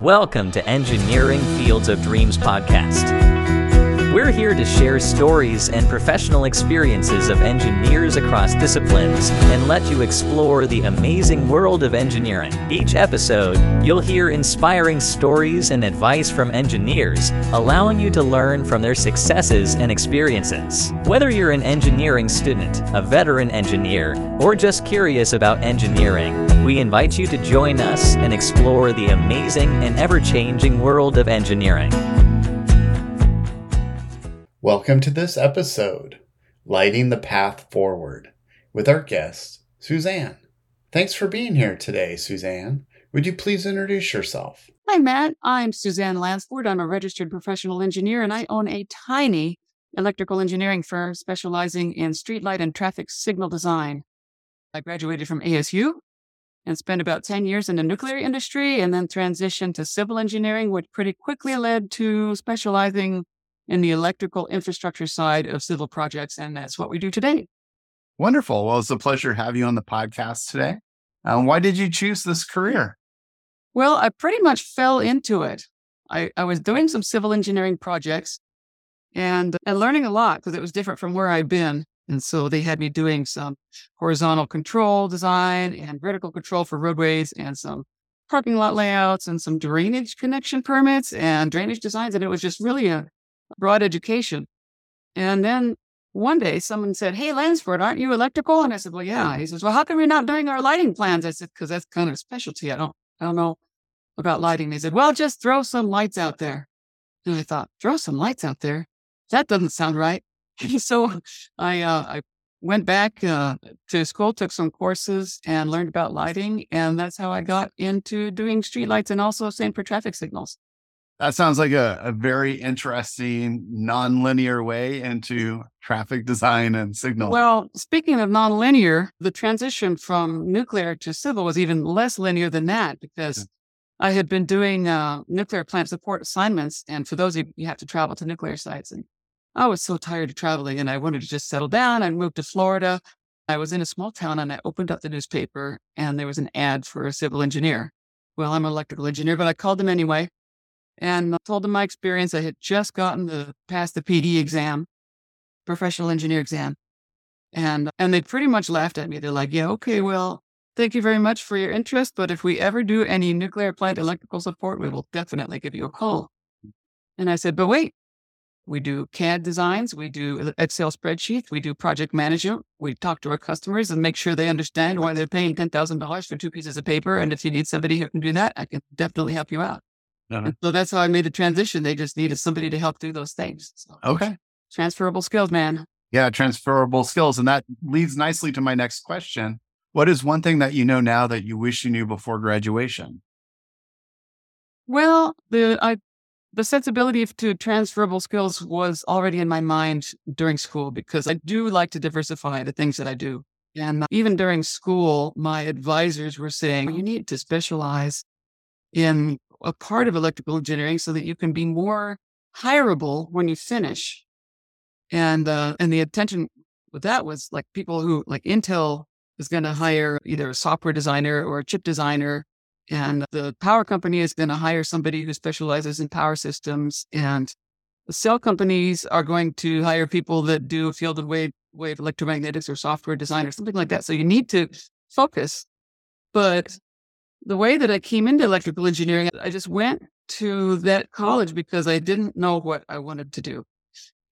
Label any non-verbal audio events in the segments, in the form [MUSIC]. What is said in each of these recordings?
Welcome to Engineering Fields of Dreams podcast. We're here to share stories and professional experiences of engineers across disciplines and let you explore the amazing world of engineering. Each episode, you'll hear inspiring stories and advice from engineers, allowing you to learn from their successes and experiences. Whether you're an engineering student, a veteran engineer, or just curious about engineering, we invite you to join us and explore the amazing and ever changing world of engineering. Welcome to this episode, Lighting the Path Forward, with our guest, Suzanne. Thanks for being here today, Suzanne. Would you please introduce yourself? Hi, Matt. I'm Suzanne Langford. I'm a registered professional engineer and I own a tiny electrical engineering firm specializing in streetlight and traffic signal design. I graduated from ASU and spent about 10 years in the nuclear industry and then transitioned to civil engineering, which pretty quickly led to specializing in the electrical infrastructure side of civil projects. And that's what we do today. Wonderful. Well, it's a pleasure to have you on the podcast today. Um, why did you choose this career? Well, I pretty much fell into it. I, I was doing some civil engineering projects and, and learning a lot because it was different from where I'd been. And so they had me doing some horizontal control design and vertical control for roadways and some parking lot layouts and some drainage connection permits and drainage designs. And it was just really a broad education. And then one day someone said, Hey, Langford, aren't you electrical? And I said, Well, yeah. He says, Well, how come you're not doing our lighting plans? I said, Because that's kind of a specialty. I don't, I don't know about lighting. They said, Well, just throw some lights out there. And I thought, Throw some lights out there? That doesn't sound right. [LAUGHS] so I uh, I went back uh, to school, took some courses, and learned about lighting, and that's how I got into doing streetlights and also same for traffic signals. That sounds like a, a very interesting nonlinear way into traffic design and signal. Well, speaking of nonlinear, the transition from nuclear to civil was even less linear than that because I had been doing uh, nuclear plant support assignments. And for those of you, you have to travel to nuclear sites. And I was so tired of traveling and I wanted to just settle down. I moved to Florida. I was in a small town and I opened up the newspaper and there was an ad for a civil engineer. Well, I'm an electrical engineer, but I called them anyway and told them my experience. I had just gotten the past the PE exam, professional engineer exam. And and they pretty much laughed at me. They're like, "Yeah, okay, well, thank you very much for your interest, but if we ever do any nuclear plant electrical support, we will definitely give you a call." And I said, "But wait, we do CAD designs, we do Excel spreadsheets, we do project management. We talk to our customers and make sure they understand why they're paying $10,000 for two pieces of paper. And if you need somebody who can do that, I can definitely help you out. Uh-huh. So that's how I made the transition. They just needed somebody to help do those things. So, okay. Transferable skills, man. Yeah, transferable skills. And that leads nicely to my next question. What is one thing that you know now that you wish you knew before graduation? Well, the I the sensibility to transferable skills was already in my mind during school because I do like to diversify the things that I do. And even during school, my advisors were saying, you need to specialize in a part of electrical engineering so that you can be more hireable when you finish. And, uh, and the intention with that was like people who like Intel is going to hire either a software designer or a chip designer and the power company is going to hire somebody who specializes in power systems. And the cell companies are going to hire people that do field and wave, wave electromagnetics or software design or something like that. So you need to focus. But the way that I came into electrical engineering, I just went to that college because I didn't know what I wanted to do.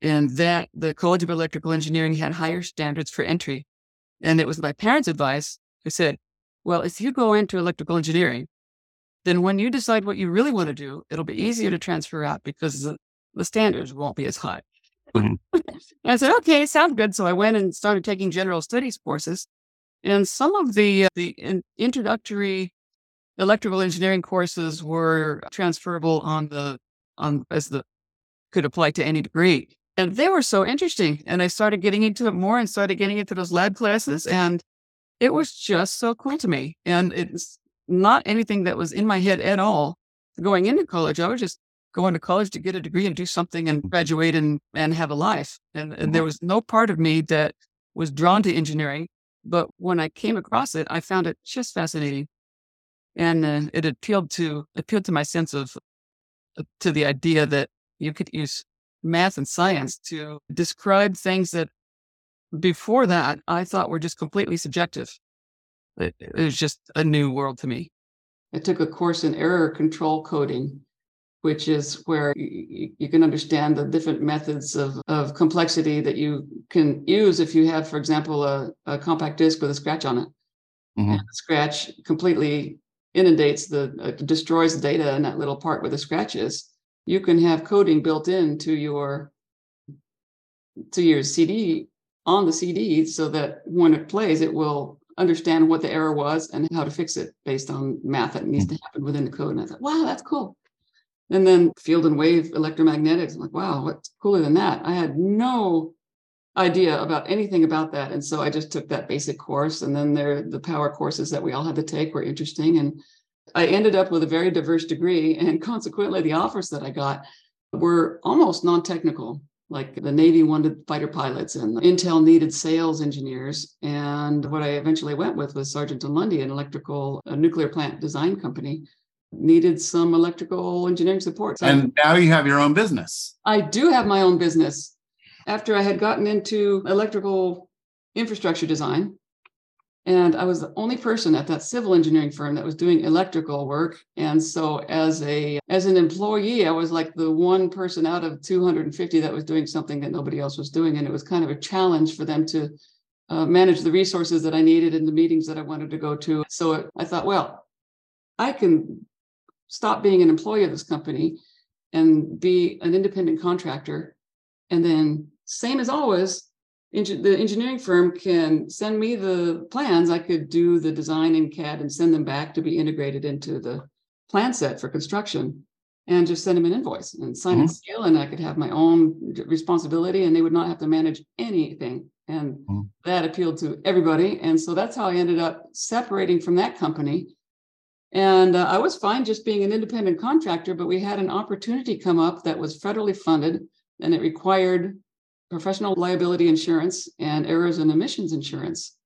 And that the College of Electrical Engineering had higher standards for entry. And it was my parents' advice who said, well, if you go into electrical engineering, then when you decide what you really want to do, it'll be easier to transfer out because the, the standards won't be as high. Mm-hmm. [LAUGHS] I said, okay, sounds good. So I went and started taking general studies courses. And some of the, uh, the in, introductory electrical engineering courses were transferable on the, on as the, could apply to any degree. And they were so interesting. And I started getting into it more and started getting into those lab classes. And it was just so cool to me. And it's not anything that was in my head at all going into college. I was just going to college to get a degree and do something and graduate and, and have a life. And, and there mm-hmm. was no part of me that was drawn to engineering. But when I came across it, I found it just fascinating. And uh, it appealed to appealed to my sense of uh, to the idea that you could use math and science to describe things that before that I thought were just completely subjective. It, it was just a new world to me. I took a course in error control coding, which is where you, you, can understand the different methods of, of complexity that you can use if you have, for example, a, a compact disk with a scratch on it. Mm-hmm. And the scratch completely inundates the uh, destroys the data in that little part where the scratch is. You can have coding built into your to your CD on the CD so that when it plays, it will understand what the error was and how to fix it based on math that needs to happen within the code. And I thought, wow, that's cool. And then field and wave electromagnetics. I'm like, wow, what's cooler than that? I had no idea about anything about that. And so I just took that basic course. And then there the power courses that we all had to take were interesting. And I ended up with a very diverse degree. And consequently, the offers that I got were almost non-technical like the Navy wanted fighter pilots and Intel needed sales engineers. And what I eventually went with was Sargent and Lundy, an electrical a nuclear plant design company, needed some electrical engineering support. So and now you have your own business. I do have my own business. After I had gotten into electrical infrastructure design, and I was the only person at that civil engineering firm that was doing electrical work. And so as a as an employee, I was like the one person out of 250 that was doing something that nobody else was doing. And it was kind of a challenge for them to uh, manage the resources that I needed in the meetings that I wanted to go to. So I thought, well, I can stop being an employee of this company and be an independent contractor. And then, same as always, the engineering firm can send me the plans. I could do the design in CAD and send them back to be integrated into the plan set for construction and just send them an invoice and sign mm-hmm. seal. And I could have my own responsibility and they would not have to manage anything. And mm-hmm. that appealed to everybody. And so that's how I ended up separating from that company. And uh, I was fine just being an independent contractor, but we had an opportunity come up that was federally funded and it required professional liability insurance and errors and omissions insurance.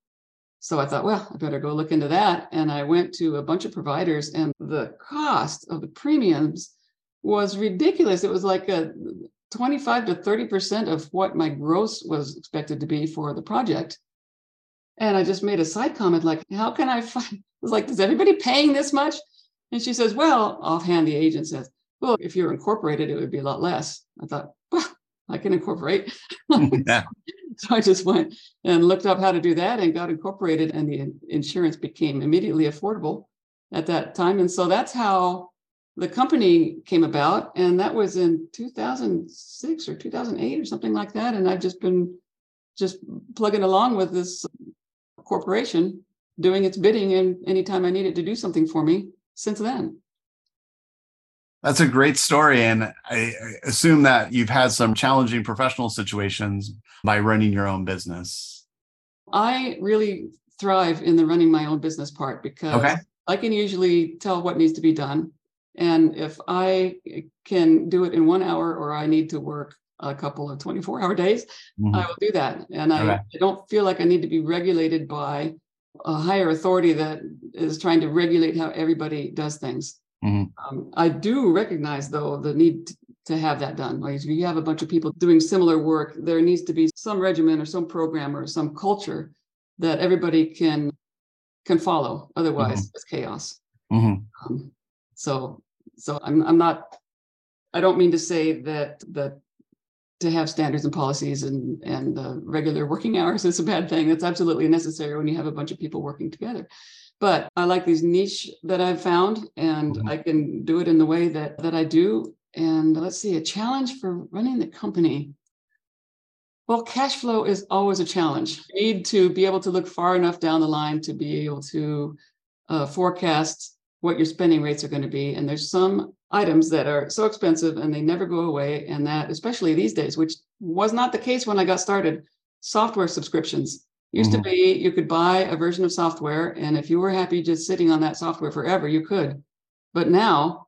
So I thought, well, I better go look into that. And I went to a bunch of providers, and the cost of the premiums was ridiculous. It was like a 25 to 30% of what my gross was expected to be for the project. And I just made a side comment like, how can I find? [LAUGHS] I was like, is everybody paying this much? And she says, well, offhand, the agent says, well, if you're incorporated, it would be a lot less. I thought, I can incorporate. [LAUGHS] [LAUGHS] yeah. So I just went and looked up how to do that and got incorporated, and the insurance became immediately affordable at that time. And so that's how the company came about. And that was in 2006 or 2008 or something like that. And I've just been just plugging along with this corporation, doing its bidding, and anytime I needed to do something for me since then. That's a great story. And I assume that you've had some challenging professional situations by running your own business. I really thrive in the running my own business part because okay. I can usually tell what needs to be done. And if I can do it in one hour or I need to work a couple of 24 hour days, mm-hmm. I will do that. And I. I don't feel like I need to be regulated by a higher authority that is trying to regulate how everybody does things. Mm-hmm. Um, I do recognize, though, the need to have that done. Like if you have a bunch of people doing similar work, there needs to be some regimen or some program or some culture that everybody can can follow. Otherwise, mm-hmm. it's chaos. Mm-hmm. Um, so, so I'm I'm not. I don't mean to say that that to have standards and policies and and uh, regular working [LAUGHS] hours is a bad thing. That's absolutely necessary when you have a bunch of people working together but I like these niche that I've found, and mm-hmm. I can do it in the way that that I do. And let's see, a challenge for running the company. Well, cash flow is always a challenge. You need to be able to look far enough down the line to be able to uh, forecast what your spending rates are going to be. And there's some items that are so expensive and they never go away. And that, especially these days, which was not the case when I got started, software subscriptions Used mm-hmm. to be you could buy a version of software, and if you were happy just sitting on that software forever, you could. But now,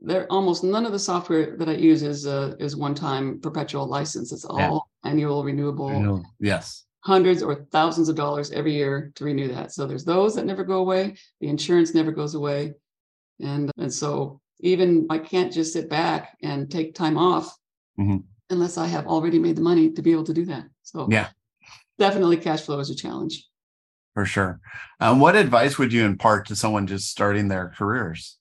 there almost none of the software that I use is uh, is one time perpetual license. It's all yeah. annual renewable. Yes. hundreds or thousands of dollars every year to renew that. So there's those that never go away. The insurance never goes away. And and so even I can't just sit back and take time off Mhm. unless I have already made the money to be able to do that. So Yeah. Definitely cash flow is a challenge. For sure. Um, what advice would you impart to someone just starting their careers?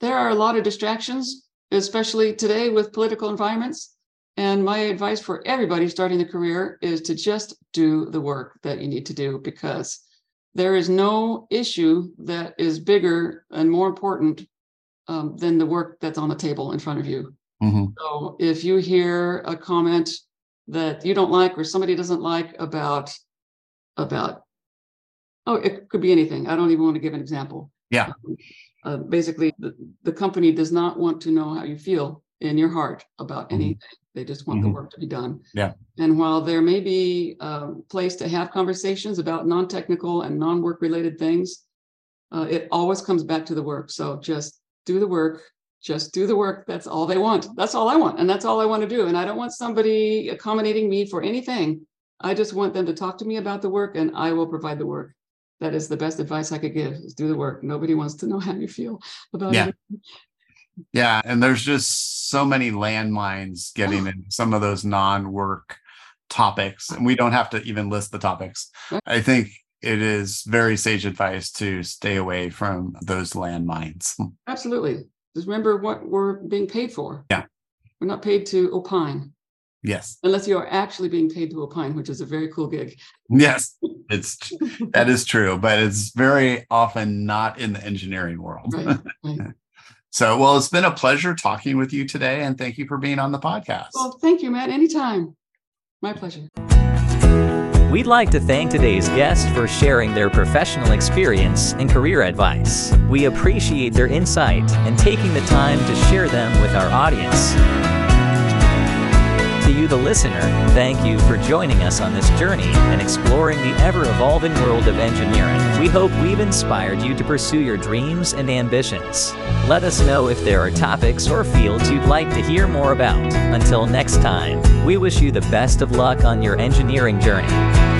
There are a lot of distractions, especially today with political environments. And my advice for everybody starting a career is to just do the work that you need to do because there is no issue that is bigger and more important um, than the work that's on the table in front of you. Mhm. So if you hear a comment that you don't like or somebody doesn't like about about oh it could be anything. I don't even want to give an example. Yeah. Uh, basically, the, the company does not want to know how you feel in your heart about Mhm. anything. They just want the Mhm. work to be done. Yeah. And while there may be a place to have conversations about non-technical and non-work related things, uh, it always comes back to the work. So just do the work. Just do the work. That's all they want. That's all I want. And that's all I want to do. And I don't want somebody accommodating me for anything. I just want them to talk to me about the work and I will provide the work. That is the best advice I could give is do the work. Nobody wants to know how you feel about Yeah. it. Yeah. And there's just so many landmines getting oh. in some of those non work topics. And we don't have to even list the topics. Right. I think it is very sage advice to stay away from those landmines. Absolutely. Just remember what we're being paid for. Yeah. We're not paid to opine Yes. unless you are actually being paid to opine, which is a very cool gig. Yes. It's [LAUGHS] that is true, but it's very often not in the engineering world. Right. [LAUGHS] right. So, well, it's been a pleasure talking with you today, and thank you for being on the podcast. Well, thank you, Matt. Anytime. My pleasure. We'd like to thank today's guest for sharing their professional experience and career advice. We appreciate their insight and taking the time to share them with our audience. You, the listener, thank you for joining us on this journey and exploring the ever evolving world of engineering. We hope we've inspired you to pursue your dreams and ambitions. Let us know if there are topics or fields you'd like to hear more about. Until next time, we wish you the best of luck on your engineering journey.